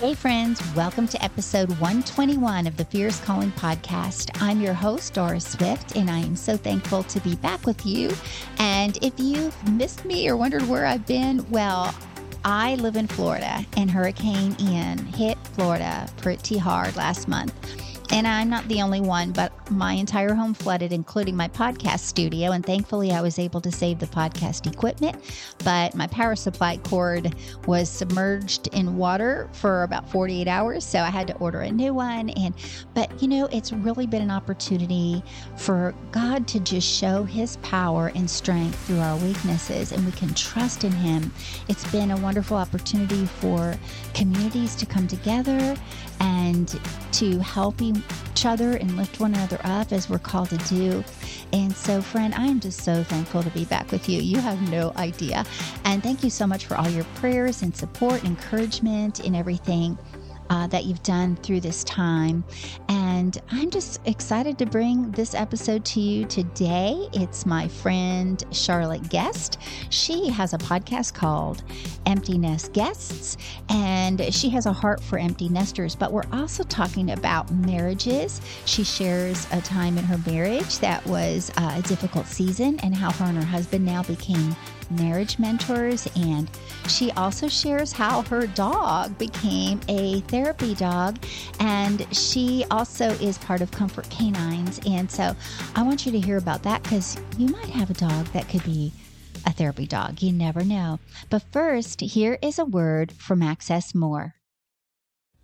Hey, friends, welcome to episode 121 of the Fierce Calling podcast. I'm your host, Doris Swift, and I am so thankful to be back with you. And if you've missed me or wondered where I've been, well, I live in Florida, and Hurricane Ian hit Florida pretty hard last month. And I'm not the only one, but my entire home flooded, including my podcast studio. And thankfully, I was able to save the podcast equipment. But my power supply cord was submerged in water for about 48 hours. So I had to order a new one. And, but you know, it's really been an opportunity for God to just show his power and strength through our weaknesses. And we can trust in him. It's been a wonderful opportunity for communities to come together and to help each other and lift one another up as we're called to do. And so, friend, I'm just so thankful to be back with you. You have no idea. And thank you so much for all your prayers and support, and encouragement, and everything uh, that you've done through this time. And I'm just excited to bring this episode to you today. It's my friend Charlotte Guest. She has a podcast called Empty Nest Guests, and she has a heart for empty nesters. But we're also talking about marriages. She shares a time in her marriage that was uh, a difficult season and how her and her husband now became marriage mentors. And she also shares how her dog became a therapy dog. And she also is part of Comfort Canines. And so I want you to hear about that because you might have a dog that could be a therapy dog. You never know. But first, here is a word from Access More.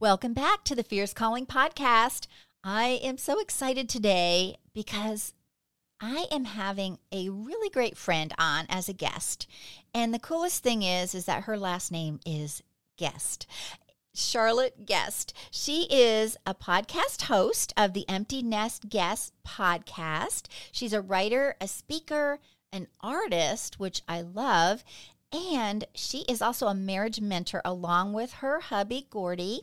Welcome back to the Fierce Calling podcast. I am so excited today because I am having a really great friend on as a guest. And the coolest thing is is that her last name is Guest. Charlotte Guest. She is a podcast host of the Empty Nest Guest podcast. She's a writer, a speaker, an artist, which I love, and she is also a marriage mentor along with her hubby Gordy.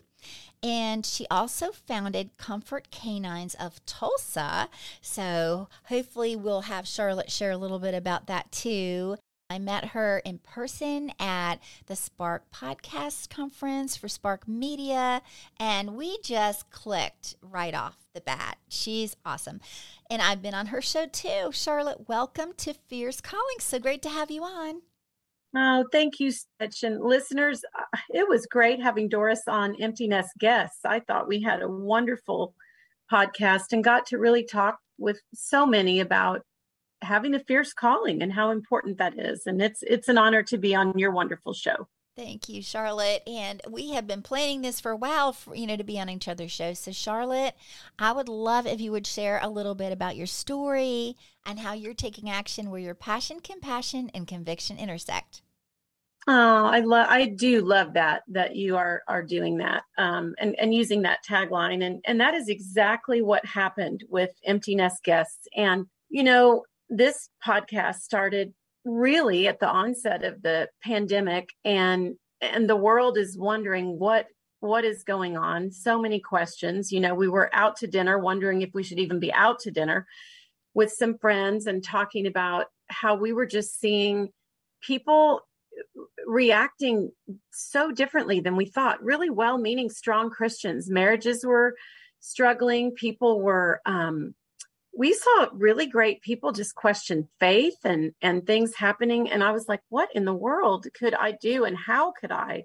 And she also founded Comfort Canines of Tulsa. So hopefully, we'll have Charlotte share a little bit about that too. I met her in person at the Spark Podcast Conference for Spark Media, and we just clicked right off the bat. She's awesome. And I've been on her show too. Charlotte, welcome to Fierce Calling. So great to have you on. Oh, thank you, Stitch. And listeners, uh, it was great having Doris on Empty Nest Guests. I thought we had a wonderful podcast and got to really talk with so many about having a fierce calling and how important that is. And it's it's an honor to be on your wonderful show. Thank you, Charlotte. And we have been planning this for a while, for, you know, to be on each other's shows. So, Charlotte, I would love if you would share a little bit about your story and how you're taking action where your passion, compassion, and conviction intersect. Oh, I love I do love that that you are are doing that um, and and using that tagline and and that is exactly what happened with Empty Nest guests and you know this podcast started really at the onset of the pandemic and and the world is wondering what what is going on so many questions you know we were out to dinner wondering if we should even be out to dinner with some friends and talking about how we were just seeing people reacting so differently than we thought. Really well meaning, strong Christians. Marriages were struggling. People were, um, we saw really great people just question faith and and things happening and i was like what in the world could i do and how could i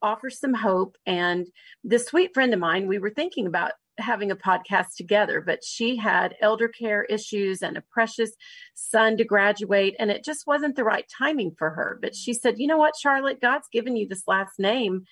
offer some hope and this sweet friend of mine we were thinking about having a podcast together, but she had elder care issues and a precious son to graduate, and it just wasn't the right timing for her. But she said, You know what, Charlotte, God's given you this last name.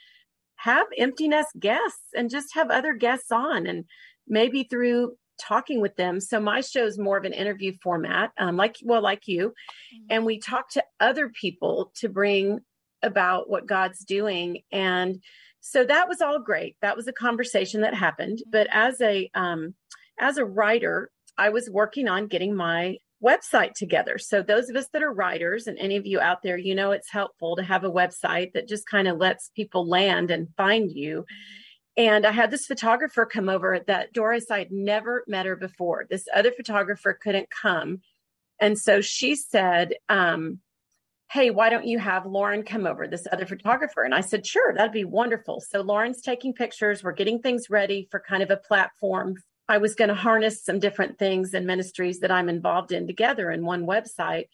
Have empty nest guests and just have other guests on, and maybe through talking with them. So my show is more of an interview format, um, like well, like you, mm-hmm. and we talk to other people to bring about what God's doing. And so that was all great. That was a conversation that happened. But as a um, as a writer, I was working on getting my website together. So those of us that are writers and any of you out there, you know it's helpful to have a website that just kind of lets people land and find you. And I had this photographer come over that Doris, I had never met her before. This other photographer couldn't come. And so she said, um, Hey, why don't you have Lauren come over, this other photographer? And I said, Sure, that'd be wonderful. So Lauren's taking pictures. We're getting things ready for kind of a platform I was going to harness some different things and ministries that I'm involved in together in one website.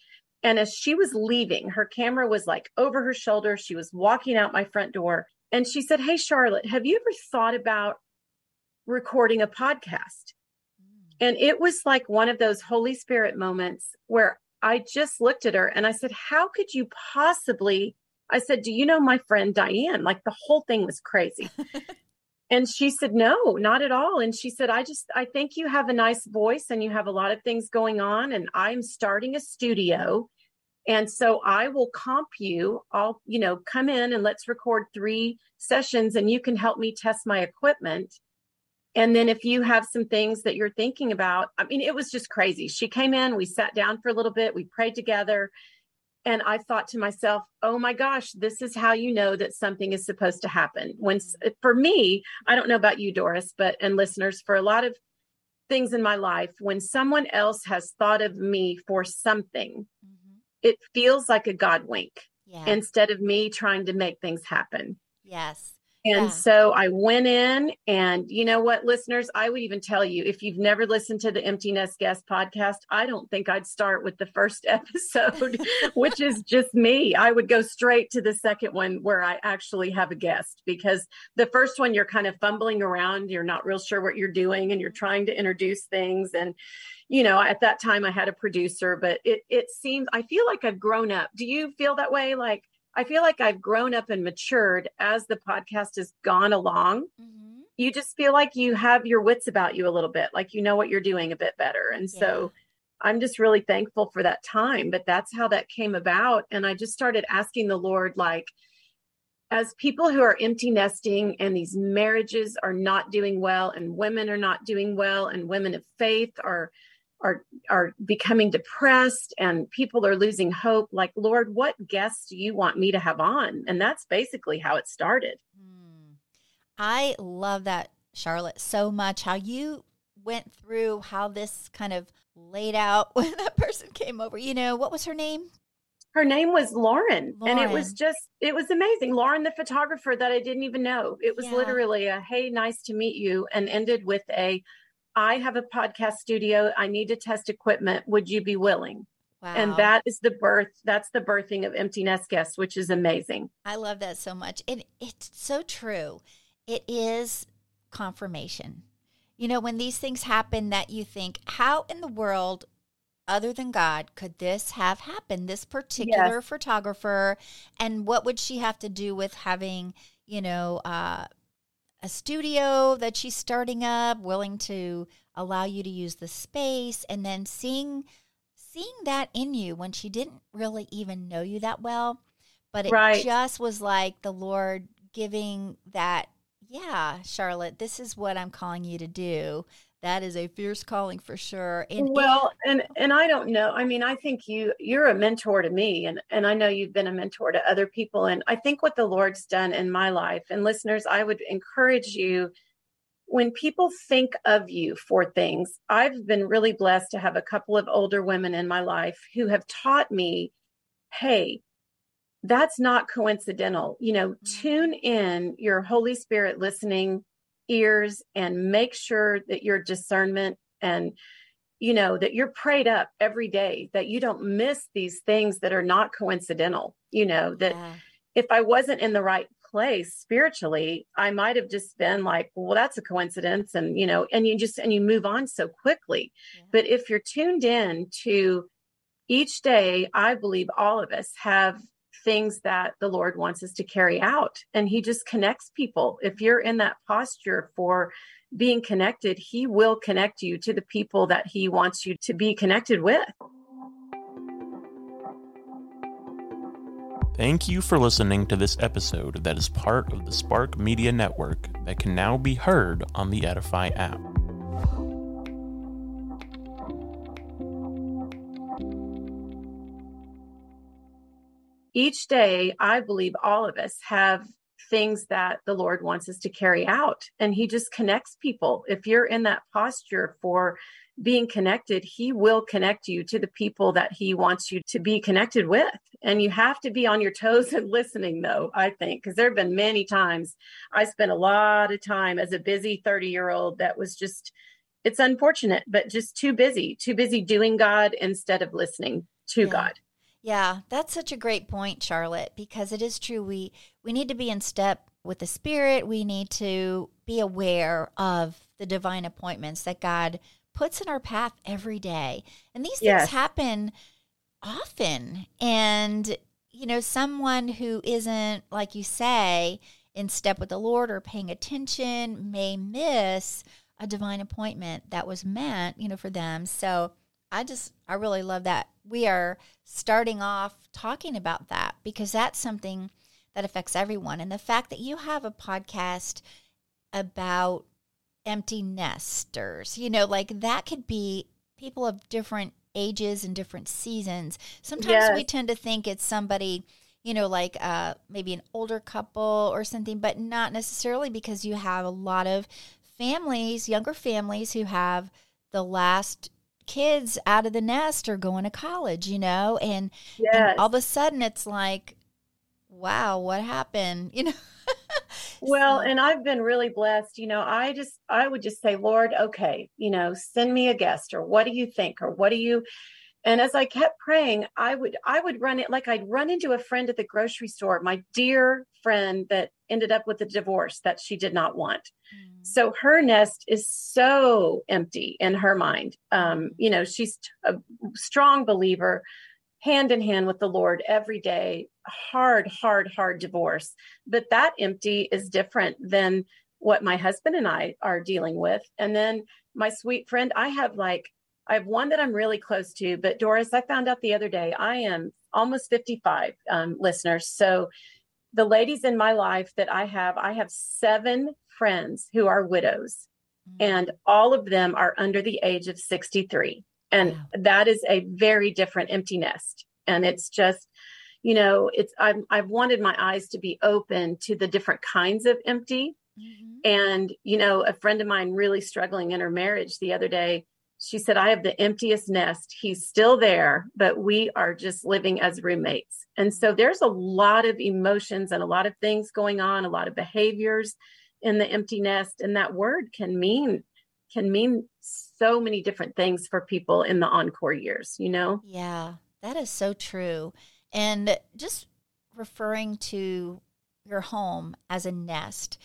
And as she was leaving, her camera was like over her shoulder. She was walking out my front door and she said, Hey, Charlotte, have you ever thought about recording a podcast? Mm. And it was like one of those Holy Spirit moments where I just looked at her and I said, How could you possibly? I said, Do you know my friend Diane? Like the whole thing was crazy. And she said, No, not at all. And she said, I just, I think you have a nice voice and you have a lot of things going on. And I'm starting a studio. And so I will comp you. I'll, you know, come in and let's record three sessions and you can help me test my equipment. And then if you have some things that you're thinking about, I mean, it was just crazy. She came in, we sat down for a little bit, we prayed together. And I thought to myself, oh my gosh, this is how you know that something is supposed to happen. When for me, I don't know about you, Doris, but and listeners, for a lot of things in my life, when someone else has thought of me for something, mm-hmm. it feels like a God wink yeah. instead of me trying to make things happen. Yes. And yeah. so I went in, and you know what, listeners, I would even tell you if you've never listened to the Empty Nest Guest podcast, I don't think I'd start with the first episode, which is just me. I would go straight to the second one where I actually have a guest because the first one you're kind of fumbling around, you're not real sure what you're doing, and you're trying to introduce things. And, you know, at that time I had a producer, but it, it seems, I feel like I've grown up. Do you feel that way? Like, I feel like I've grown up and matured as the podcast has gone along. Mm-hmm. You just feel like you have your wits about you a little bit, like you know what you're doing a bit better. And yeah. so I'm just really thankful for that time. But that's how that came about. And I just started asking the Lord, like, as people who are empty nesting and these marriages are not doing well, and women are not doing well, and women of faith are are are becoming depressed and people are losing hope like lord what guests do you want me to have on and that's basically how it started hmm. i love that charlotte so much how you went through how this kind of laid out when that person came over you know what was her name her name was Lauren, Lauren, and it was just it was amazing. Lauren, the photographer that I didn't even know. It was yeah. literally a hey, nice to meet you, and ended with a I have a podcast studio. I need to test equipment. Would you be willing? Wow. And that is the birth. That's the birthing of Empty Nest Guests, which is amazing. I love that so much. And it's so true. It is confirmation. You know, when these things happen, that you think, how in the world, other than God, could this have happened? This particular yes. photographer, and what would she have to do with having, you know, uh, a studio that she's starting up, willing to allow you to use the space, and then seeing seeing that in you when she didn't really even know you that well, but it right. just was like the Lord giving that, yeah, Charlotte, this is what I'm calling you to do that is a fierce calling for sure. And well and and i don't know. I mean i think you you're a mentor to me and and i know you've been a mentor to other people and i think what the lord's done in my life and listeners i would encourage you when people think of you for things i've been really blessed to have a couple of older women in my life who have taught me hey that's not coincidental. You know mm-hmm. tune in your holy spirit listening ears and make sure that your discernment and you know that you're prayed up every day that you don't miss these things that are not coincidental you know that yeah. if i wasn't in the right place spiritually i might have just been like well that's a coincidence and you know and you just and you move on so quickly yeah. but if you're tuned in to each day i believe all of us have things that the Lord wants us to carry out. And He just connects people. If you're in that posture for being connected, He will connect you to the people that He wants you to be connected with. Thank you for listening to this episode that is part of the Spark Media Network that can now be heard on the Edify app. Each day, I believe all of us have things that the Lord wants us to carry out, and He just connects people. If you're in that posture for being connected, he will connect you to the people that he wants you to be connected with. And you have to be on your toes and listening, though, I think, because there have been many times I spent a lot of time as a busy 30 year old that was just, it's unfortunate, but just too busy, too busy doing God instead of listening to Yeah. God. Yeah, that's such a great point, Charlotte, because it is true. We we need to be in step with the spirit. We need to be aware of the divine appointments that God puts in our path every day. And these Yes. things happen often. And you know, someone who isn't like you say in step with the Lord or paying attention may miss a divine appointment that was meant, you know, for them. So I just, I really love that we are starting off talking about that because that's something that affects everyone. And the fact that you have a podcast about empty nesters, you know, like that could be people of different ages and different seasons. Sometimes we tend to think it's somebody, you know, like uh, maybe an older couple or something, but not necessarily because you have a lot of families, younger families who have the last kids out of the nest or going to college, you know, and, and all of a sudden it's like, wow, what happened? You know? Well, and I've been really blessed. You know, I just, I would just say, Lord, okay, you know, send me a guest or what do you think or what do you, and as I kept praying, I would, I would run it like I'd run into a friend at the grocery store, my dear friend that ended up with a divorce that she did not want. Mm. So her nest is so empty in her mind. Um, you know, she's a strong believer, hand in hand with the Lord every day. Hard, hard, hard divorce. But that empty is different than what my husband and I are dealing with. And then my sweet friend, I have like, I have one that I'm really close to, but Doris, I found out the other day I am almost 55 um, listeners. So the ladies in my life that I have, I have seven friends who are widows, Mm. and all of them are under the age of 63. And Wow. that is a very different empty nest. And it's just, you know, it's I'm, I've wanted my eyes to be open to the different kinds of empty. Mhm. And, you know, a friend of mine really struggling in her marriage the other day, she said, I have the emptiest nest. He's still there, but we are just living as roommates. And so there's a lot of emotions and a lot of things going on, a lot of behaviors in the empty nest. And that word can mean can mean so many different things for people in the encore years, you know? Yeah, that is so true. And just referring to your home as a nest,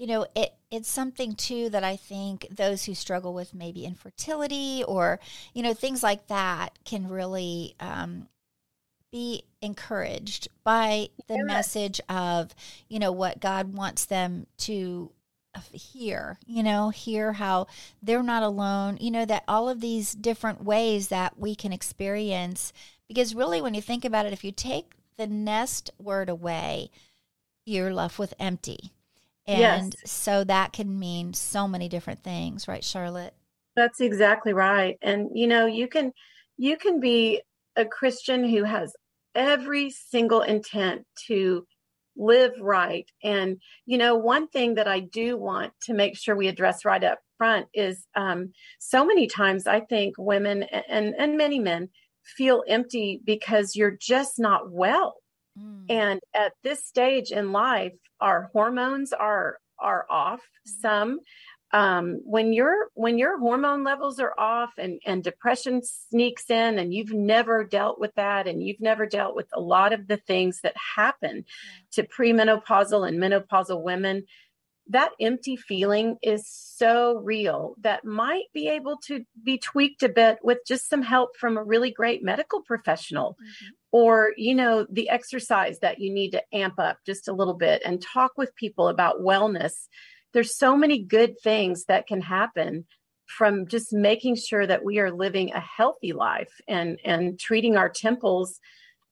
you know, it it's something too that I think those who struggle with maybe infertility or you know things like that can really um, be encouraged by the Yes. message of you know what God wants them to hear you know hear how they're not alone you know that all of these different ways that we can experience because really when you think about it if you take the nest word away you're left with empty and Yes. so that can mean so many different things right charlotte That's exactly right. And you know, you can you can be a Christian who has every single intent to live right. And you know, one thing that I do want to make sure we address right up front is um, so many times I think women and and many men feel empty because you're just not well. Mm. And at this stage in life, our hormones are are off. Mhm. Some um, when your when your hormone levels are off and and depression sneaks in, and you've never dealt with that, and you've never dealt with a lot of the things that happen to premenopausal and menopausal women. That empty feeling is so real that might be able to be tweaked a bit with just some help from a really great medical professional Mhm. or you know the exercise that you need to amp up just a little bit and talk with people about wellness there's so many good things that can happen from just making sure that we are living a healthy life and and treating our temples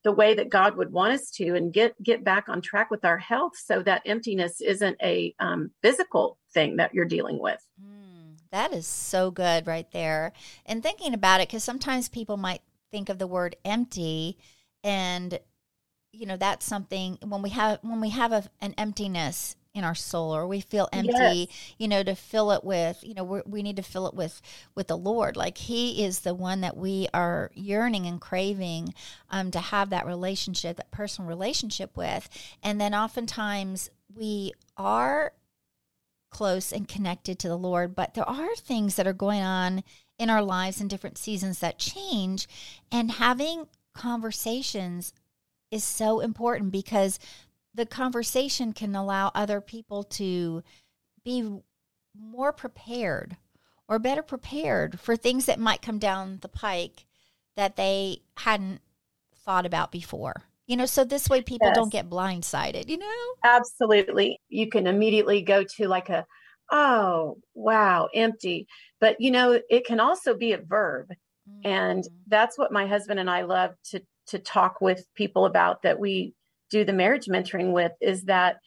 the way that God would want us to and get get back on track with our health so that emptiness isn't a um, physical thing that you're dealing with. Mm, that is so good right there. And thinking about it, because sometimes people might think of the word empty and you know that's something when we have when we have a, an emptiness in our soul or we feel empty yes. you know to fill it with you know we need to fill it with with the lord. Like he is the one that we are yearning and craving um, to have that relationship that personal relationship with. And then oftentimes we are close and connected to the lord but there are things that are going on in our lives in different seasons that change. And having conversations is so important because the conversation can allow other people to be more prepared or better prepared for things that might come down the pike that they hadn't thought about before. You know, so this way people yes. don't get blindsided, you know? Absolutely. You can immediately go to like a, oh, wow, empty. But, you know, it can also be a verb. Mm-hmm. And that's what my husband and I love to to talk with people about that we do the marriage mentoring with is that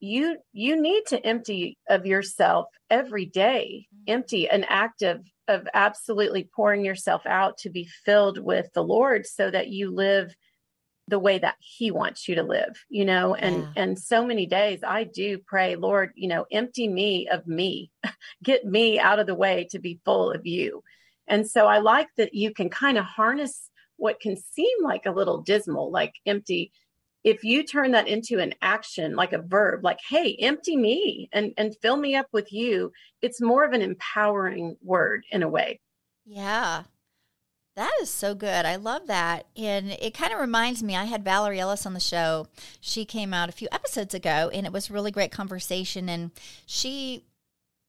you you need to empty of yourself every day mm-hmm. empty an act of of absolutely pouring yourself out to be filled with the lord so that you live the way that he wants you to live you know and yeah. and so many days i do pray lord you know empty me of me get me out of the way to be full of you and so i like that you can kind of harness what can seem like a little dismal like empty if you turn that into an action like a verb like hey empty me and and fill me up with you it's more of an empowering word in a way yeah that is so good. I love that. And it kind of reminds me, I had Valerie Ellis on the show. She came out a few episodes ago and it was really great conversation. And she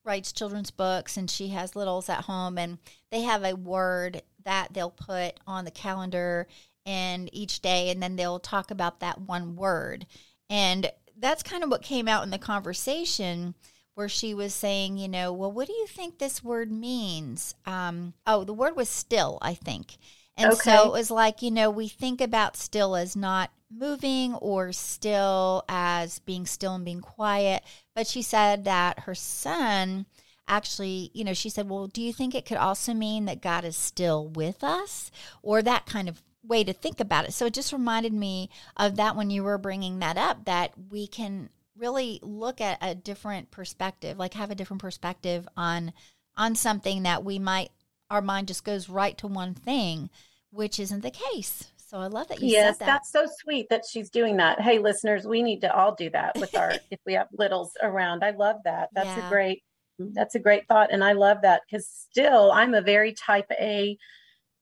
writes children's books and she has littles at home and they have a word that they'll put on the calendar and each day and then they'll talk about that one word and that's kind of what came out in the conversation where she was saying you know well what do you think this word means um, oh the word was still i think and okay. so it was like you know we think about still as not moving or still as being still and being quiet but she said that her son actually, you know, she said, Well, do you think it could also mean that God is still with us? Or that kind of way to think about it. So it just reminded me of that when you were bringing that up, that we can really look at a different perspective, like have a different perspective on on something that we might our mind just goes right to one thing, which isn't the case. So I love that you yes, that. that's so sweet that she's doing that. Hey, listeners, we need to all do that with our if we have littles around. I love that. That's yeah. a great that's a great thought. And I love that because still I'm a very type A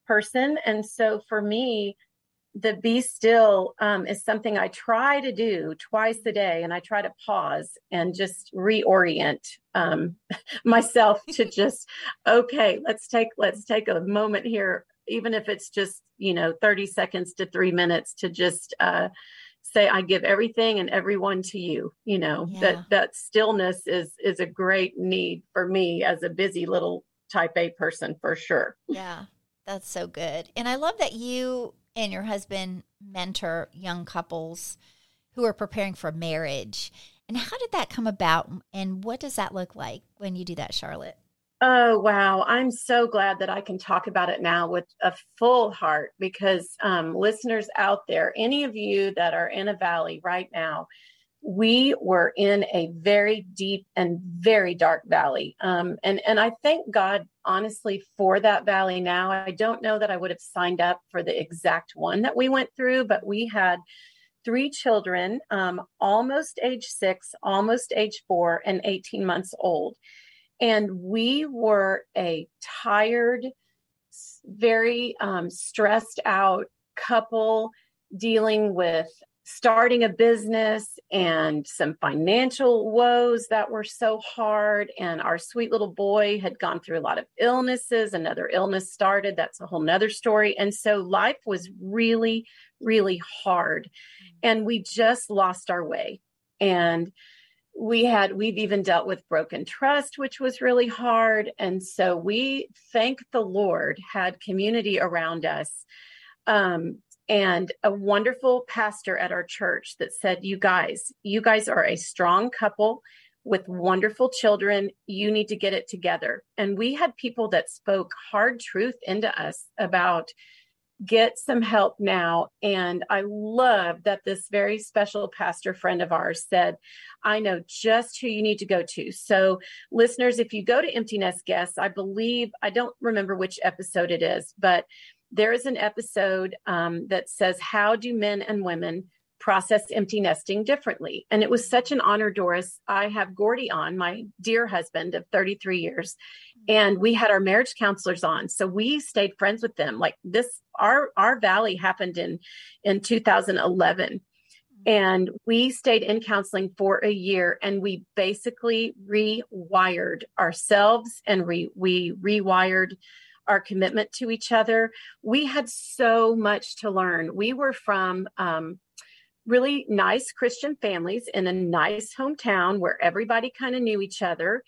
person. And so for me, the be still um, is something I try to do twice a day, and I try to pause and just reorient um, myself to just okay. Let's take let's take a moment here, even if it's just you know thirty seconds to three minutes to just uh, say i give everything and everyone to you you know yeah. that that stillness is is a great need for me as a busy little type a person for sure yeah that's so good. And i love that you and your husband mentor young couples who are preparing for marriage. And how did that come about and what does that look like when you do that charlotte? Oh, wow. I'm so glad that I can talk about it now with a full heart because um, listeners out there, any of you that are in a valley right now, we were in a very deep and very dark valley. Um, and, and I thank God, honestly, for that valley now. I don't know that I would have signed up for the exact one that we went through, but we had three children, um, almost age six, almost age four, and 18 months old. And we were a tired, very um, stressed out couple dealing with starting a business and some financial woes that were so hard. And our sweet little boy had gone through a lot of illnesses. Another illness started. That's a whole nother story. And so life was really, really hard. And we just lost our way. And we had we've even dealt with broken trust which was really hard and so we thank the lord had community around us um, and a wonderful pastor at our church that said, You guys, you guys are a strong couple with wonderful children. You need to get it together. And we had people that spoke hard truth into us about get some help now. And I love that this very special pastor friend of ours said, I know just who you need to go to. So, listeners, if you go to Empty Nest Guests, I believe, I don't remember which episode it is, but there is an episode um, that says, How do men and women process empty nesting differently? And it was such an honor, Doris. I have Gordy on, my dear husband of 33 years, and we had our marriage counselors on. So we stayed friends with them. Like this, our our valley happened in in 2011 and we stayed in counseling for a year and we basically rewired ourselves and re- we rewired our commitment to each other. We had so much to learn. We were from um, really nice Christian families in a nice hometown where everybody kind of knew each other.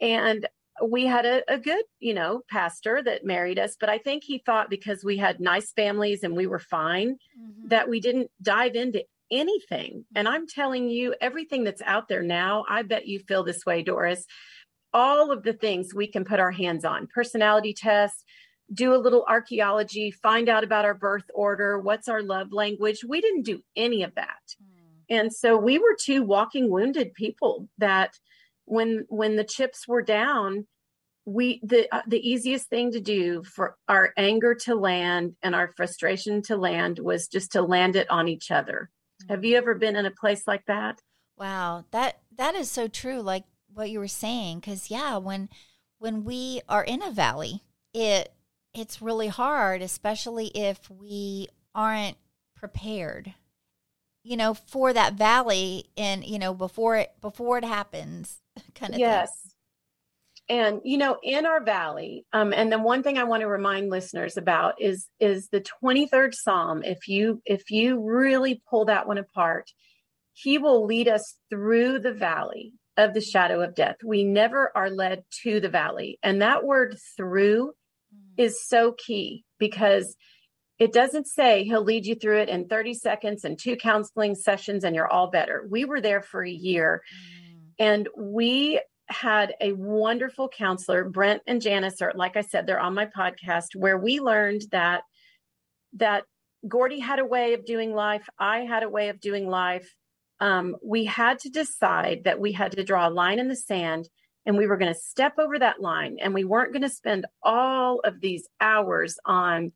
And we had a, a, good, you know, pastor that married us, but I think he thought because we had nice families and we were fine mm-hmm. that we didn't dive into anything. And I'm telling you, everything that's out there now, I bet you feel this way, Doris all of the things we can put our hands on personality tests, do a little archaeology, find out about our birth order, what's our love language. We didn't do any of that. Mm. And so we were two walking wounded people that when when the chips were down, we the uh, the easiest thing to do for our anger to land and our frustration to land was just to land it on each other. Mm. Have you ever been in a place like that? Wow, that that is so true. Like what you were saying because yeah when when we are in a valley it it's really hard especially if we aren't prepared you know for that valley and you know before it before it happens kind of yes thing. and you know in our valley um and then one thing i want to remind listeners about is is the 23rd psalm if you if you really pull that one apart he will lead us through the valley of the shadow of death. We never are led to the valley. And that word through mm. is so key because it doesn't say he'll lead you through it in 30 seconds and two counseling sessions and you're all better. We were there for a year mm. and we had a wonderful counselor. Brent and Janice are, like I said, they're on my podcast where we learned that that Gordy had a way of doing life. I had a way of doing life um, we had to decide that we had to draw a line in the sand and we were going to step over that line and we weren't going to spend all of these hours on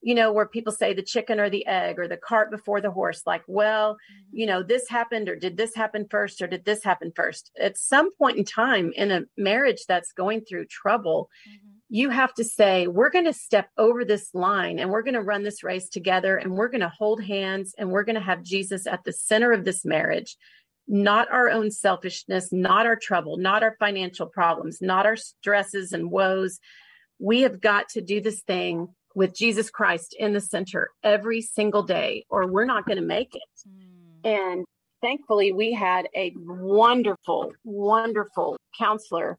you know where people say the chicken or the egg or the cart before the horse like well mm-hmm. you know this happened or did this happen first or did this happen first at some point in time in a marriage that's going through trouble mm-hmm you have to say, we're going to step over this line and we're going to run this race together and we're going to hold hands and we're going to have Jesus at the center of this marriage, not our own selfishness, not our trouble, not our financial problems, not our stresses and woes. We have got to do this thing with Jesus Christ in the center every single day, or we're not going to make it. Mm. And thankfully, we had a wonderful, wonderful counselor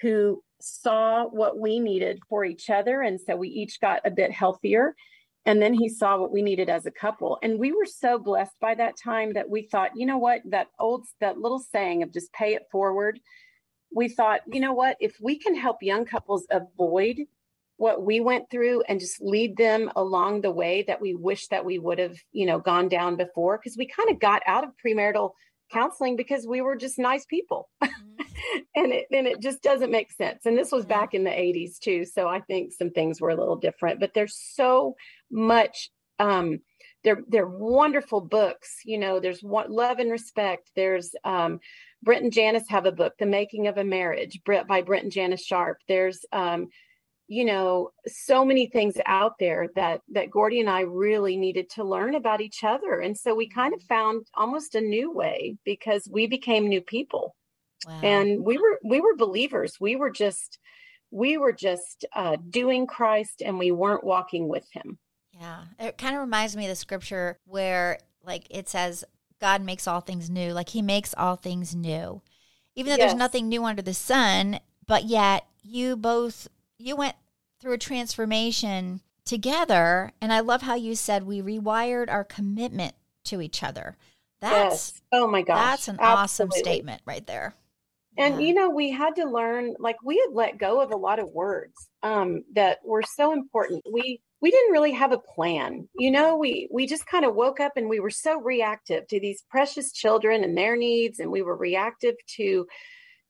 who saw what we needed for each other. And so we each got a bit healthier. And then he saw what we needed as a couple. And we were so blessed by that time that we thought, you know what, that old, that little saying of just pay it forward. We thought, you know what, if we can help young couples avoid what we went through and just lead them along the way that we wish that we would have, you know, gone down before, because we kind of got out of premarital counseling because we were just nice people. Mm-hmm. and it and it just doesn't make sense. And this was back in the 80s too, so I think some things were a little different, but there's so much um they're they're wonderful books. You know, there's one, Love and Respect. There's um Brent and Janice have a book, The Making of a Marriage, by Brent and Janice Sharp. There's um you know so many things out there that that gordy and i really needed to learn about each other and so we kind of mm-hmm. found almost a new way because we became new people wow. and we were we were believers we were just we were just uh, doing christ and we weren't walking with him yeah it kind of reminds me of the scripture where like it says god makes all things new like he makes all things new even though yes. there's nothing new under the sun but yet you both you went through a transformation together. And I love how you said we rewired our commitment to each other. That's yes. oh my gosh. That's an Absolutely. awesome statement right there. And yeah. you know, we had to learn like we had let go of a lot of words um, that were so important. We we didn't really have a plan. You know, we we just kind of woke up and we were so reactive to these precious children and their needs and we were reactive to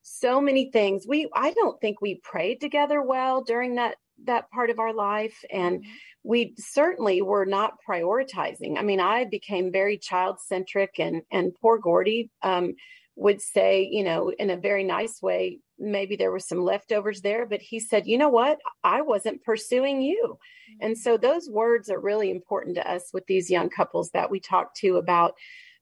so many things. We I don't think we prayed together well during that that part of our life and mm-hmm. we certainly were not prioritizing. I mean, I became very child centric and and poor Gordy um, would say, you know, in a very nice way, maybe there were some leftovers there, but he said, you know what? I wasn't pursuing you. Mm-hmm. And so those words are really important to us with these young couples that we talk to about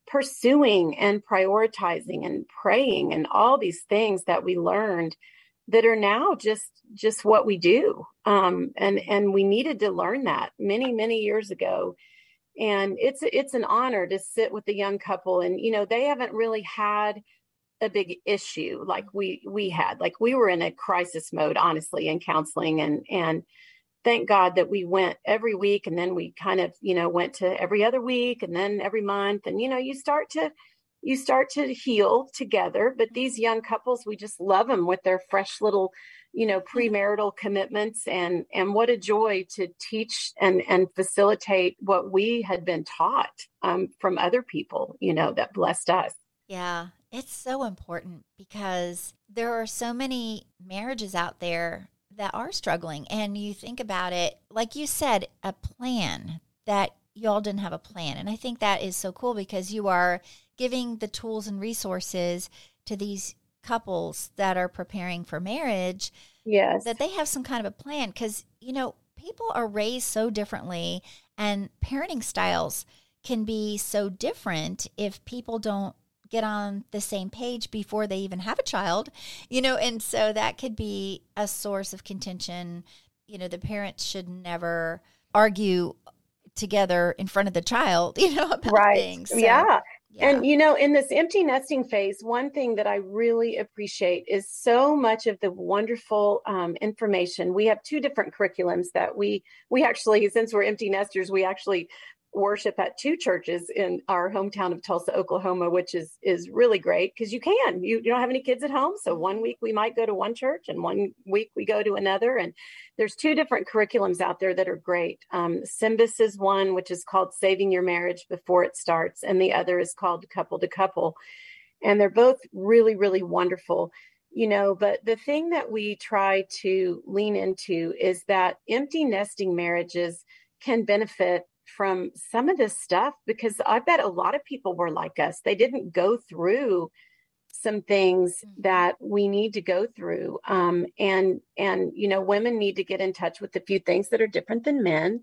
pursuing and prioritizing and praying and all these things that we learned that are now just just what we do um, and and we needed to learn that many many years ago and it's it's an honor to sit with the young couple and you know they haven't really had a big issue like we we had. Like we were in a crisis mode honestly in counseling and and thank god that we went every week and then we kind of you know went to every other week and then every month. And you know you start to you start to heal together but these young couples we just love them with their fresh little you know premarital commitments and and what a joy to teach and and facilitate what we had been taught um, from other people you know that blessed us. Yeah it's so important because there are so many marriages out there that are struggling and you think about it like you said a plan that y'all didn't have a plan and i think that is so cool because you are giving the tools and resources to these couples that are preparing for marriage yes. that they have some kind of a plan. Because you know people are raised so differently and parenting styles can be so different if people don't get on the same page before they even have a child you know and so that could be a source of contention. You know the parents should never argue together in front of the child you know about right. things. So, yeah yeah. And you know, in this empty nesting phase, one thing that I really appreciate is so much of the wonderful um, information. We have two different curriculums that we we actually, since we're empty nesters, we actually worship at two churches in our hometown of Tulsa, Oklahoma, which is is really great because you can. You, you don't have any kids at home, so one week we might go to one church, and one week we go to another. And there's two different curriculums out there that are great. Um, is one, which is called Saving Your Marriage Before It Starts, and the other is called Couple to Couple, and they're both really really wonderful. You know, but the thing that we try to lean into is that empty nesting marriages can benefit from some of this stuff because I bet a lot of people were like us. They didn't go through some things mm-hmm. that we need to go through um, and and you know women need to get in touch with a few things that are different than men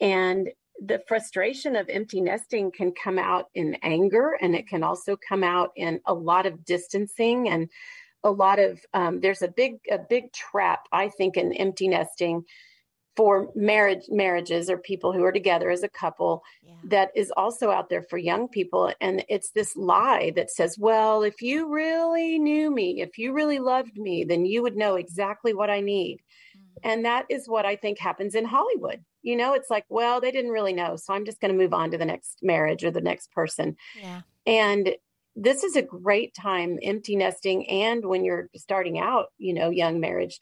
and the frustration of empty nesting can come out in anger and it can also come out in a lot of distancing and a lot of um, there's a big a big trap i think in empty nesting for marriage marriages or people who are together as a couple yeah. that is also out there for young people. And it's this lie that says well if you really knew me if you really loved me then you would know exactly what i need. Mm-hmm. and that is what i think happens in hollywood. You know it's like well they didn't really know so i'm just going to move on to the next marriage or the next person. Yeah. And this is a great time empty nesting and when you're starting out you know young marriage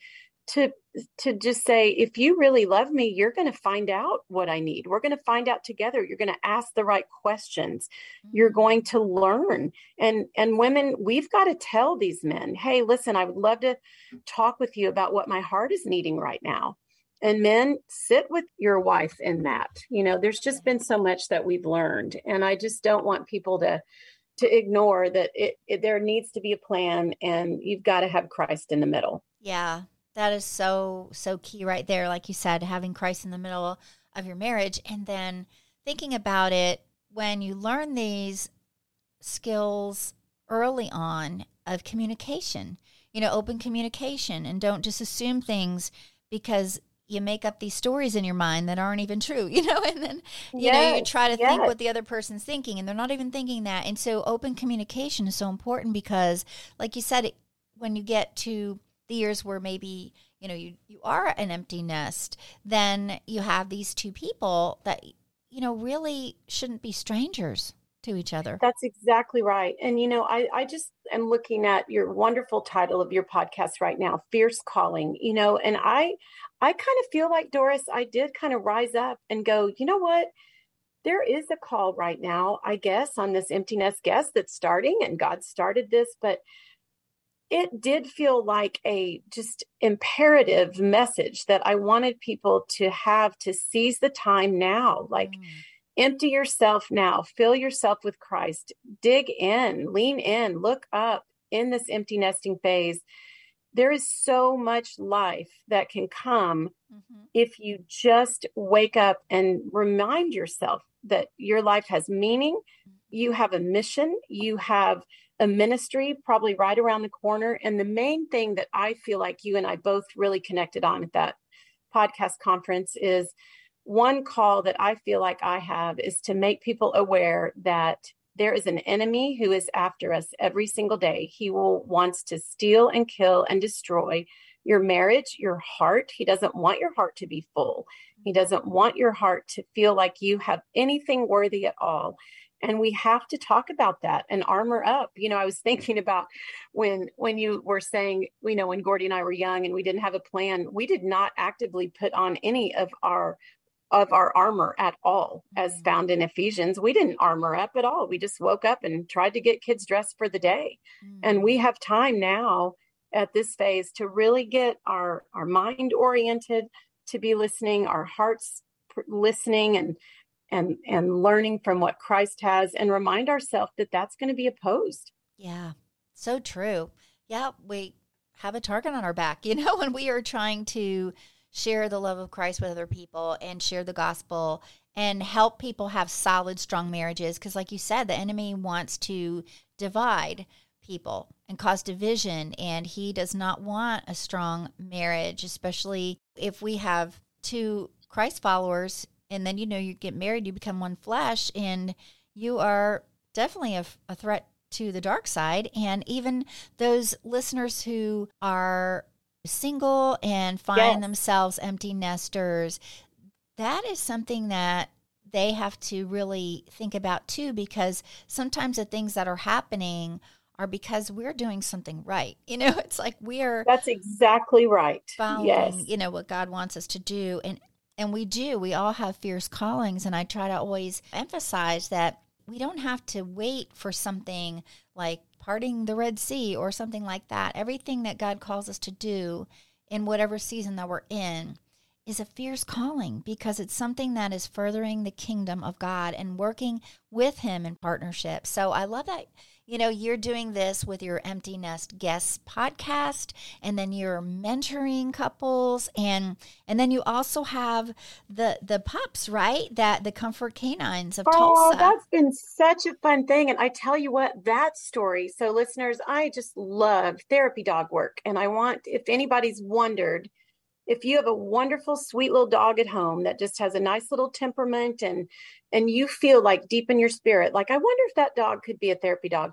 to to just say if you really love me you're going to find out what i need. We're going to find out together. You're going to ask the right questions. You're mm-hmm. going to learn. And and women we've got to tell these men hey listen i would love to talk with you about what my heart is needing right now. And men sit with your wife in that. You know there's just been so much that we've learned and i just don't want people to to ignore that it, it there needs to be a plan and you've got to have christ in the middle. Yeah that is so, so key right there. Like you said, having Christ in the middle of your marriage and then thinking about it when you learn these skills early on of communication, you know, open communication and don't just assume things because you make up these stories in your mind that aren't even true, you know, and then you yes, know you try to yes. think what the other person's thinking and they're not even thinking that. And so open communication is so important because like you said it, when you get to the years where maybe you know you you are an empty nest then you have these two people that you know really shouldn't be strangers to each other. That's exactly right. And you know i i just am looking at your wonderful title of your podcast right now fierce calling you know and i i kind of feel like doris i did kind of rise up and go you know what? There is a call right now i guess on this empty nest guest that's starting and god started this but it did feel like a just imperative message that I wanted people to have to seize the time now. Like, mm. empty yourself now, fill yourself with Christ, dig in, lean in, look up in this empty nesting phase. There is so much life that can come mm-hmm. if you just wake up and remind yourself that your life has meaning, you have a mission, you have a ministry probably right around the corner. And the main thing that I feel like you and I both really connected on at that podcast conference is one call that I feel like I have is to make people aware that there is an enemy who is after us every single day. He will wants to steal and kill and destroy your marriage, your heart. He doesn't want your heart to be full. He doesn't want your heart to feel like you have anything worthy at all and we have to talk about that and armor up you know i was thinking about when when you were saying you know when gordy and i were young and we didn't have a plan we did not actively put on any of our of our armor at all as mm-hmm. found in ephesians we didn't armor up at all we just woke up and tried to get kids dressed for the day mm-hmm. and we have time now at this phase to really get our our mind oriented to be listening our hearts listening and and and learning from what Christ has and remind ourselves that that's going to be opposed. Yeah. So true. Yeah, we have a target on our back, you know, when we are trying to share the love of Christ with other people and share the gospel and help people have solid strong marriages because like you said the enemy wants to divide people and cause division and he does not want a strong marriage especially if we have two Christ followers and then you know you get married you become one flesh and you are definitely a, a threat to the dark side and even those listeners who are single and find yes. themselves empty nesters that is something that they have to really think about too because sometimes the things that are happening are because we're doing something right. You know, it's like we're That's exactly right. Following, yes. you know, what God wants us to do. And and we do. We all have fierce callings. And I try to always emphasize that we don't have to wait for something like parting the Red Sea or something like that. Everything that God calls us to do in whatever season that we're in is a fierce calling because it's something that is furthering the kingdom of God and working with Him in partnership. So I love that you know, you're doing this with your Empty Nest Guests podcast, and then you're mentoring couples, and and then you also have the the pups, right? That the Comfort Canines of oh, Tulsa. Oh, that's been such a fun thing, and I tell you what, that story. So, listeners, I just love therapy dog work, and I want if anybody's wondered if you have a wonderful sweet little dog at home that just has a nice little temperament and and you feel like deep in your spirit like i wonder if that dog could be a therapy dog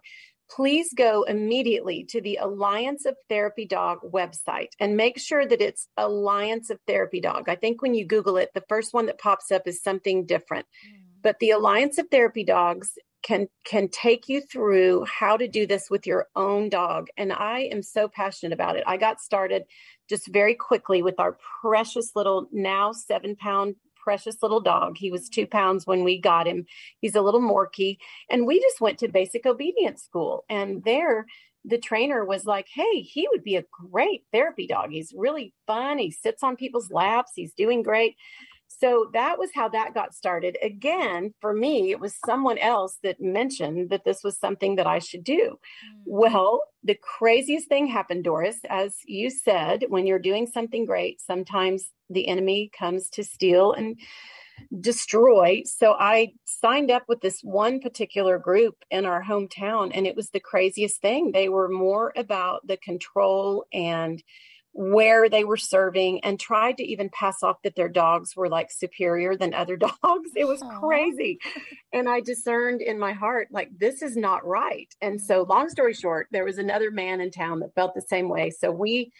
please go immediately to the alliance of therapy dog website and make sure that it's alliance of therapy dog. I think when you google it the first one that pops up is something different. Mm. but the alliance of therapy dogs can can take you through how to do this with your own dog and i am so passionate about it. I got started just very quickly with our precious little now seven pound precious little dog. He was two pounds when we got him. He's a little Morkie. And we just went to basic obedience school. And there, the trainer was like, Hey, he would be a great therapy dog. He's really fun. He sits on people's laps. He's doing great. So that was how that got started. Again, for me, it was someone else that mentioned that this was something that I should do. Mm. Well, the craziest thing happened, Doris, as you said, when you're doing something great, sometimes the enemy comes to steal and destroy. So I signed up with this one particular group in our hometown, and it was the craziest thing. They were more about the control and where they were serving and tried to even pass off that their dogs were like superior than other dogs. It was Aww. crazy. And I discerned in my heart, like, this is not right. And so, mm-hmm. long story short, there was another man in town that felt the same way. So, we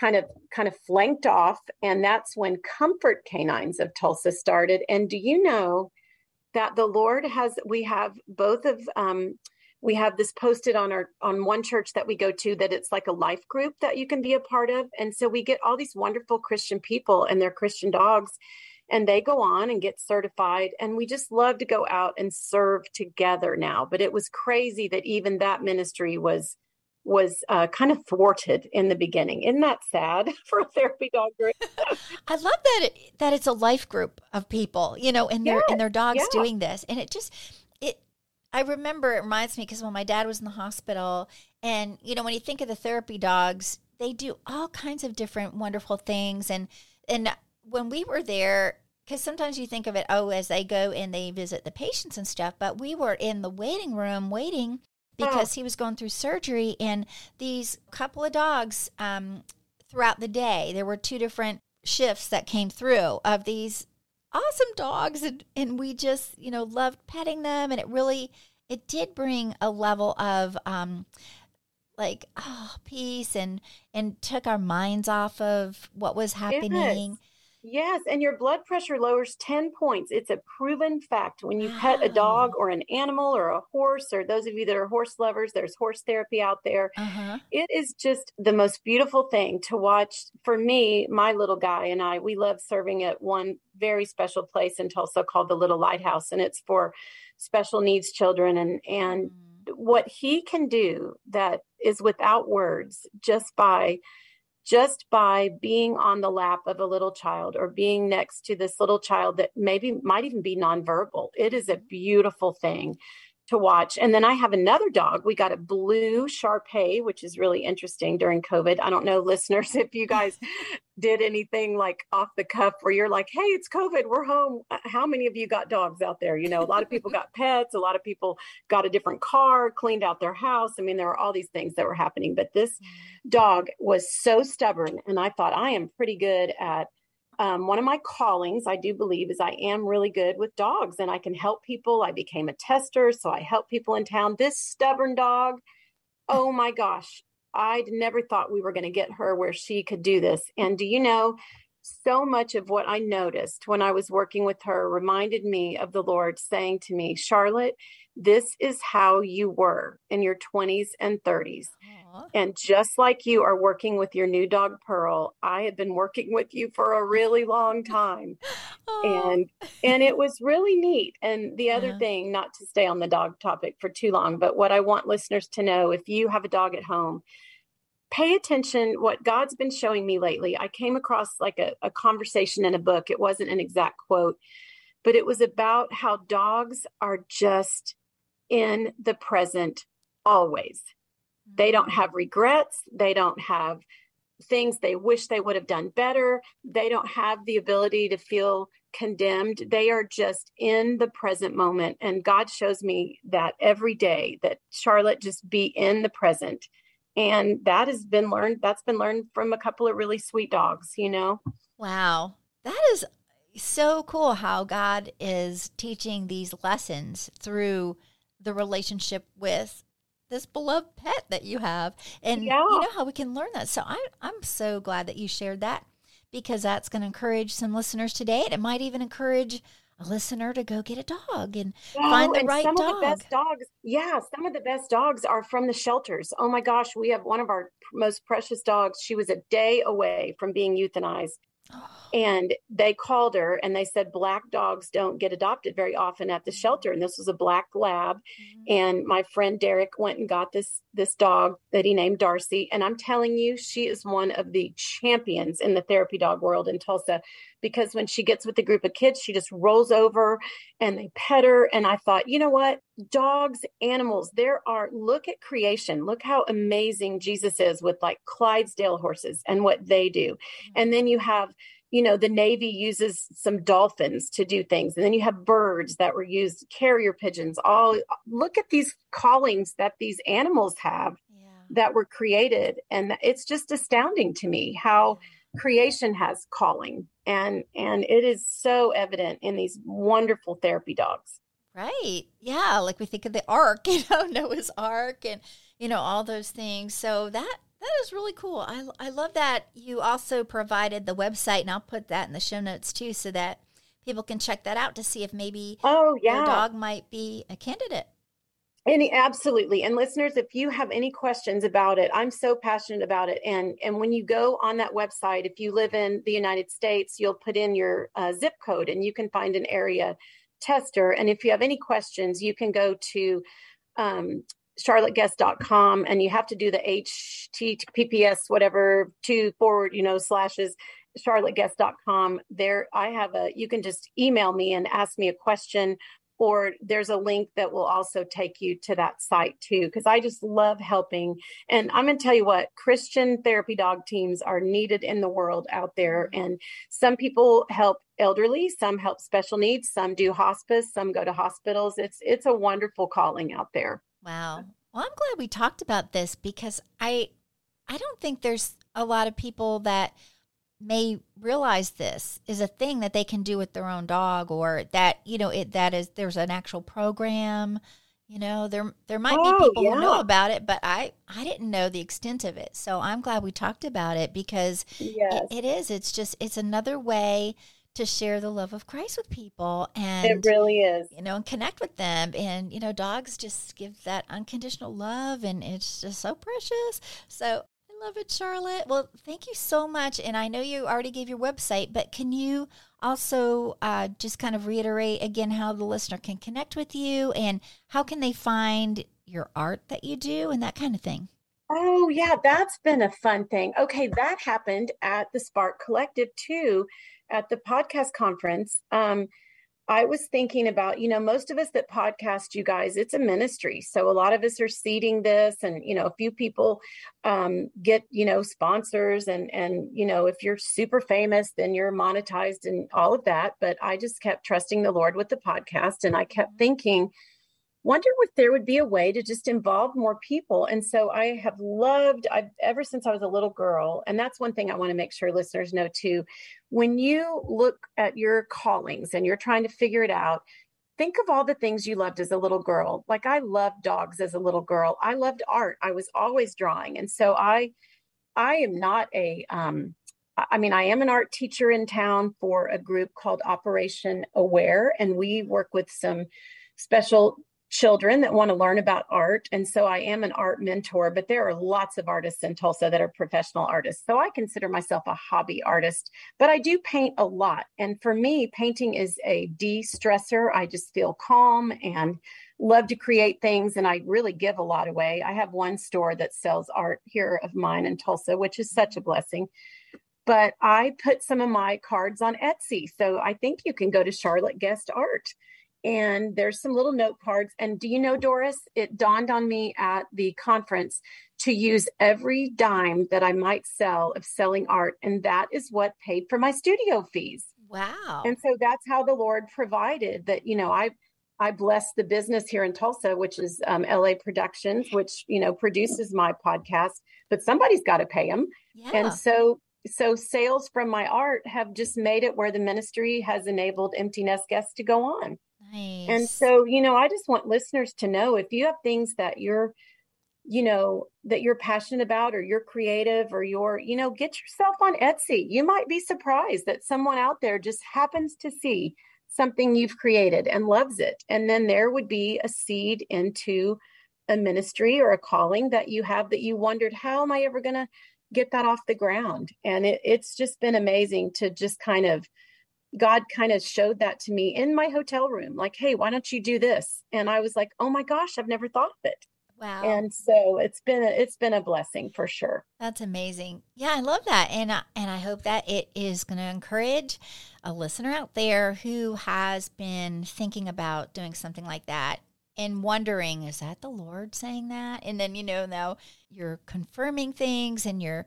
kind of kind of flanked off and that's when comfort canines of tulsa started and do you know that the lord has we have both of um, we have this posted on our on one church that we go to that it's like a life group that you can be a part of and so we get all these wonderful christian people and their christian dogs and they go on and get certified and we just love to go out and serve together now but it was crazy that even that ministry was was uh, kind of thwarted in the beginning. Isn't that sad for a therapy dog group? I love that it, that it's a life group of people, you know, and their yes, and their dogs yeah. doing this, and it just it. I remember it reminds me because when my dad was in the hospital, and you know, when you think of the therapy dogs, they do all kinds of different wonderful things, and and when we were there, because sometimes you think of it, oh, as they go and they visit the patients and stuff, but we were in the waiting room waiting because he was going through surgery. And these couple of dogs um, throughout the day, there were two different shifts that came through of these awesome dogs. And, and we just, you know, loved petting them. And it really, it did bring a level of, um, like oh peace and and took our minds off of what was happening Yes, and your blood pressure lowers 10 points. It's a proven fact. When you pet a dog or an animal or a horse, or those of you that are horse lovers, there's horse therapy out there. Uh-huh. It is just the most beautiful thing to watch. For me, my little guy and I, we love serving at one very special place in Tulsa called the Little Lighthouse, and it's for special needs children. And, and mm. what he can do that is without words just by just by being on the lap of a little child or being next to this little child that maybe might even be nonverbal. It is a beautiful thing to watch. And then I have another dog. We got a blue Shar Pei, which is really interesting during COVID. I don't know, listeners, if you guys did anything like off the cuff where you're like, hey, it's COVID, we're home. Uh, how many of you got dogs out there? You know, a lot of people got pets, a lot of people got a different car, cleaned out their house. I mean, there were all these things that were happening. But this mm. dog was so stubborn. And I thought, I am pretty good at um, one of my callings, I do believe, is I am really good with dogs and I can help people. I became a tester, so I help people in town. This stubborn dog, oh my gosh, I never thought we were going to get her where she could do this. And do you know, so much of what I noticed when I was working with her reminded me of the Lord saying to me, Charlotte, this is how you were in your 20s and 30s. Aww. And just like you are working with your new dog Pearl, I have been working with you for a really long time. and and it was really neat. And the other yeah. thing, not to stay on the dog topic for too long, but what I want listeners to know if you have a dog at home, pay attention what god's been showing me lately. I came across like a, a, conversation in a book. It wasn't an exact quote but it was about how dogs are just in the present always. They don't mm. have regrets. They don't have things they wish they would have done better. They don't have the ability to feel condemned. They are just in the present moment. And god shows me that every day that charlotte just be in the present and that has been learned that's been learned from a couple of really sweet dogs you know? Wow. That is so cool how god is teaching these lessons through the relationship with this beloved pet that you have. And yeah. you know how we can learn that. So I, i'm so glad that you shared that because that's going to encourage some listeners today and it might even encourage a listener to go get a dog and well, find the and right some dog. Of the best dogs, yeah, some of the best dogs are from the shelters. Oh my gosh, we have one of our most precious dogs. She was a day away from being euthanized. And they called her and they said black dogs don't get adopted very often at the shelter. And this was a black lab. Mm-hmm. And my friend Derek went and got this this dog that he named Darcy. And I'm telling you, she is one of the champions in the therapy dog world in Tulsa because when she gets with a group of kids, she just rolls over and they pet her. And I thought, you know what? Dogs, animals, there are, look at creation. Look how amazing Jesus is with like Clydesdale horses and what they do. Mm-hmm. And then you have, you know, the Navy uses some dolphins to do things. And then you have birds that were used, carrier pigeons, all look at these callings that these animals have yeah. that were created. And it's just astounding to me how creation has calling and and it is so evident in these wonderful therapy dogs right yeah like we think of the ark you know noah's ark and you know all those things so that That is really cool. I, I love that you also provided the website, and I'll put that in the show notes too, so that people can check that out to see if maybe oh yeah your dog might be a candidate. Any absolutely. And listeners, if you have any questions about it, I'm so passionate about it. And and when you go on that website, if you live in the United States, you'll put in your uh, zip code, and you can find an area tester. And if you have any questions, you can go to um, charlotteguest.com and you have to do the https whatever two forward you know slashes charlotteguest.com there i have a you can just email me and ask me a question or there's a link that will also take you to that site too because i just love helping. And i'm going to tell you what christian therapy dog teams are needed in the world out there. Mm-hmm. And some people help elderly some help special needs some do hospice some go to hospitals. It's it's a wonderful calling out there. Wow. Well, I'm glad we talked about this because I I don't think there's a lot of people that may realize this is a thing that they can do with their own dog or that you know it that is there's an actual program you know there there might oh, be people yeah. who know about it but i i didn't know the extent of it so i'm glad we talked about it because yes. it, it is it's just it's another way to share the love of Christ with people and it really is you know and connect with them and you know dogs just give that unconditional love and it's just so precious so Love it Charlotte well thank you so much and I know you already gave your website but can you also uh, just kind of reiterate again how the listener can connect with you and how can they find your art that you do and that kind of thing Oh, yeah, that's been a fun thing. Okay, that happened at the Spark Collective too, at the podcast conference. Um, I was thinking about, you know, most of us that podcast, you guys, it's a ministry. So a lot of us are seeding this, and you know, a few people um, get, you know, sponsors, and and you know, if you're super famous, then you're monetized and all of that. But I just kept trusting the Lord with the podcast, and I kept thinking wonder if there would be a way to just involve more people. And so I have loved, I've ever since I was a little girl, and that's one thing I want to make sure listeners know too. When you look at your callings and you're trying to figure it out, think of all the things you loved as a little girl. Like I loved dogs as a little girl. I loved art. I was always drawing. And so I I am not a um I mean, I am an art teacher in town for a group called Operation Aware, and we work with some special children that want to learn about art. And so I am an art mentor, but there are lots of artists in Tulsa that are professional artists. So I consider myself a hobby artist, but I do paint a lot. And for me, painting is a de stressor. I just feel calm and love to create things. And I really give a lot away. I have one store that sells art here of mine in Tulsa, which is such a blessing but I put some of my cards on Etsy. So I think you can go to Charlotte Guest Art and there's some little note cards. And do you know, Doris, it dawned on me at the conference to use every dime that I might sell of selling art. And that is what paid for my studio fees. wow And so that's how the Lord provided that, you know, I I bless the business here in Tulsa, which is um, LA Productions, which you know produces my podcast. But somebody's got to pay them, yeah and so so sales from my art have just made it where the ministry has enabled Empty Nest guests to go on. Nice And so, you know, I just want listeners to know if you have things that you're, you know, that you're passionate about or you're creative or you're, you know, get yourself on Etsy. You might be surprised that someone out there just happens to see something you've created and loves it. And then there would be a seed into a ministry or a calling that you have that you wondered, how am I ever going to get that off the ground? And it, it's just been amazing to just kind of God kind of showed that to me in my hotel room, like, hey, why don't you do this? And I was like, oh my gosh, I've never thought of it. wow And so it's been a, it's been a blessing for sure. That's amazing. Yeah, I love that, and I, and I hope that it is going to encourage a listener out there who has been thinking about doing something like that and wondering, is that the Lord saying that? And then you know now you're confirming things and you're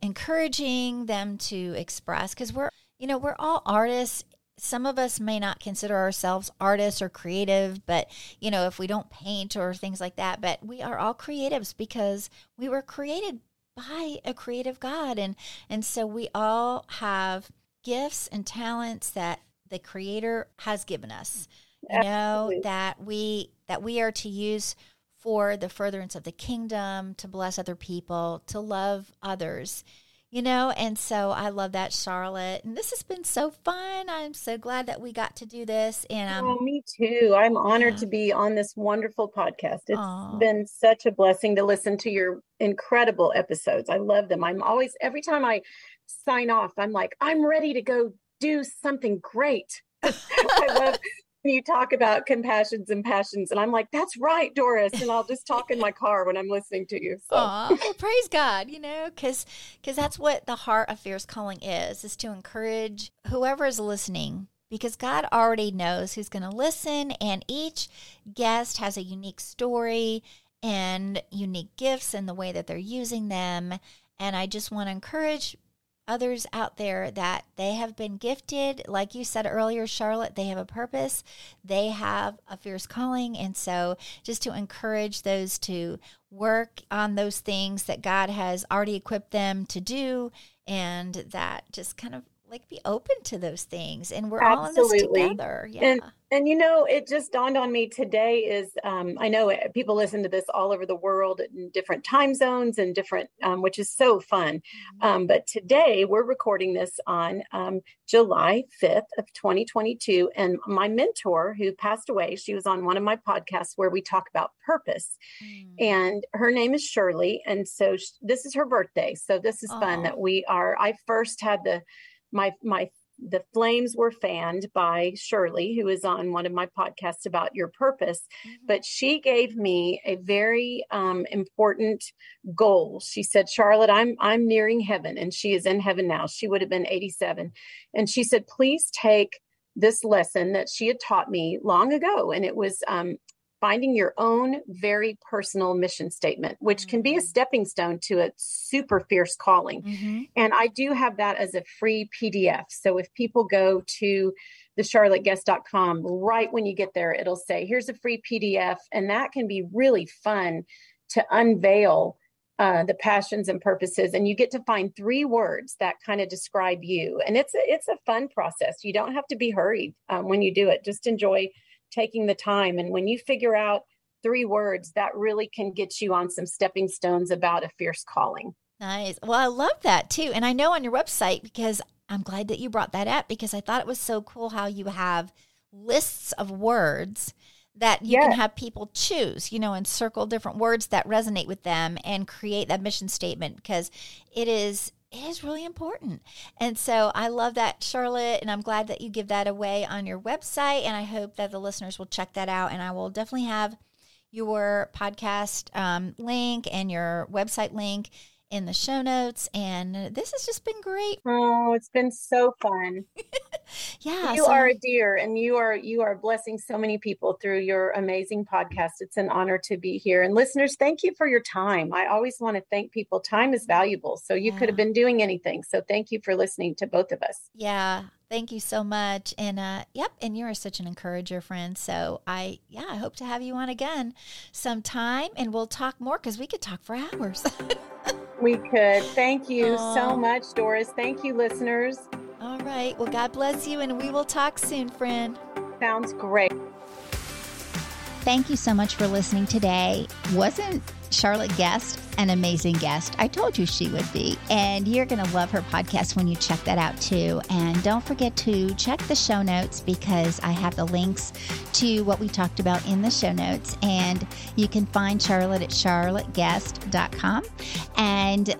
encouraging them to express because we're you know we're all artists. Some of us may not consider ourselves artists or creative, but you know, if we don't paint or things like that, but we are all creatives because we were created by a creative God. And and so we all have gifts and talents that the creator has given us. You know that we that we are to use for the furtherance of the kingdom, to bless other people, to love others you know and so i love that charlotte and this has been so fun. I'm so glad that we got to do this and um, oh, me too. I'm honored yeah. to be on this wonderful podcast. It's Aww. been such a blessing to listen to your incredible episodes. I love them. I'm always every time i sign off i'm like i'm ready to go do something great. I love you talk about compassions and passions and i'm like that's right doris and i'll just talk in my car when i'm listening to you so. Aww, well, praise god you know because because that's what the heart of fierce calling is is to encourage whoever is listening because god already knows who's going to listen and each guest has a unique story and unique gifts and the way that they're using them and i just want to encourage others out there that they have been gifted. Like you said earlier, Charlotte, they have a purpose, they have a fierce calling. And so, just to encourage those to work on those things that God has already equipped them to do, and that just kind of like be open to those things and we're Absolutely. all in this together yeah and, and you know it just dawned on me today is um, i know people listen to this all over the world in different time zones and different um, which is so fun mm-hmm. um, but today we're recording this on um, july 5th of 2022 and my mentor who passed away she was on one of my podcasts where we talk about purpose mm. and her name is shirley and so she, this is her birthday so this is oh. fun that we are i first had the my my the flames were fanned by Shirley, who is on one of my podcasts about your purpose. Mm-hmm. But she gave me a very um, important goal. She said, "Charlotte, I'm I'm nearing heaven, and she is in heaven now. She would have been 87, and she said, please take." This lesson that she had taught me long ago, and it was um, finding your own very personal mission statement, which can be a mm-hmm. stepping stone to a super fierce calling. Mm-hmm. And I do have that as a free PDF. So if people go to the charlotteguest.com, right when you get there, it'll say, here's a free PDF. And that can be really fun to unveil uh, the passions and purposes and you get to find three words that kind of describe you and it's a, it's a fun process you don't have to be hurried um, when you do it just enjoy taking the time. And when you figure out three words, that really can get you on some stepping stones about a fierce calling. Nice. Well, I love that too. And I know on your website, because I'm glad that you brought that up because I thought it was so cool how you have lists of words that you yes. can have people choose, you know, and circle different words that resonate with them and create that mission statement because it is it is really important. And so I love that, Charlotte, and I'm glad that you give that away on your website. And I hope that the listeners will check that out. And I will definitely have your podcast um, link and your website link in the show notes. And this has just been great. Oh, it's been so fun. yeah. You so- are a dear and you are you are blessing so many people through your amazing podcast. It's an honor to be here. And listeners, thank you for your time. I always want to thank people. Time is valuable. So you yeah. could have been doing anything. So thank you for listening to both of us. Yeah. Thank you so much. And uh, yep, and you are such an encourager, friend. So I, yeah, I hope to have you on again sometime and we'll talk more because we could talk for hours. We could. Thank you Aww. so much, Doris. Thank you, listeners. All right. Well, God bless you, and we will talk soon, friend. Sounds great. Thank you so much for listening today. Wasn't Charlotte Guest an amazing guest? I told you she would be. And you're going to love her podcast when you check that out too. And don't forget to check the show notes because I have the links to what we talked about in the show notes. And you can find Charlotte at charlotteguest.com. And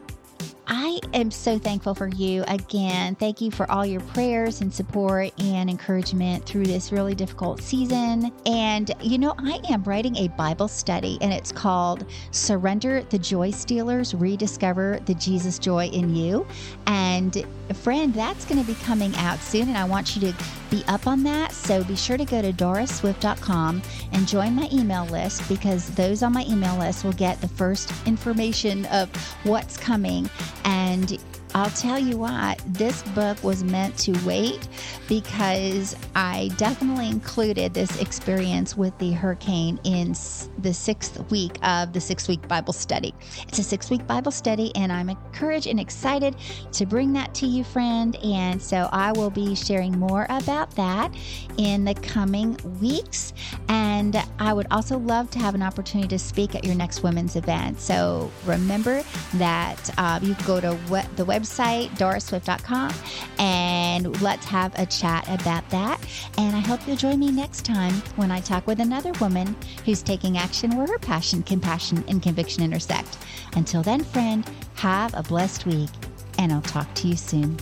I am so thankful for you again. Thank you for all your prayers and support and encouragement through this really difficult season. And, you know, I am writing a Bible study and it's called Surrender the Joy Stealers, Rediscover the Jesus Joy in You. And, friend, that's going to be coming out soon. And I want you to be up on that. So be sure to go to dorisswift.com and join my email list because those on my email list will get the first information of what's coming. And I'll tell you what, this book was meant to wait because I definitely included this experience with the hurricane in the sixth week of the six week Bible study. It's a six week Bible study, and I'm encouraged and excited to bring that to you, friend. And so I will be sharing more about that in the coming weeks. And I would also love to have an opportunity to speak at your next women's event. So remember that uh, you go to the website, dorisswift.com, and let's have a chat about that. And I hope you'll join me next time when I talk with another woman who's taking action where her passion, compassion, and conviction intersect. Until then, friend, have a blessed week, and I'll talk to you soon.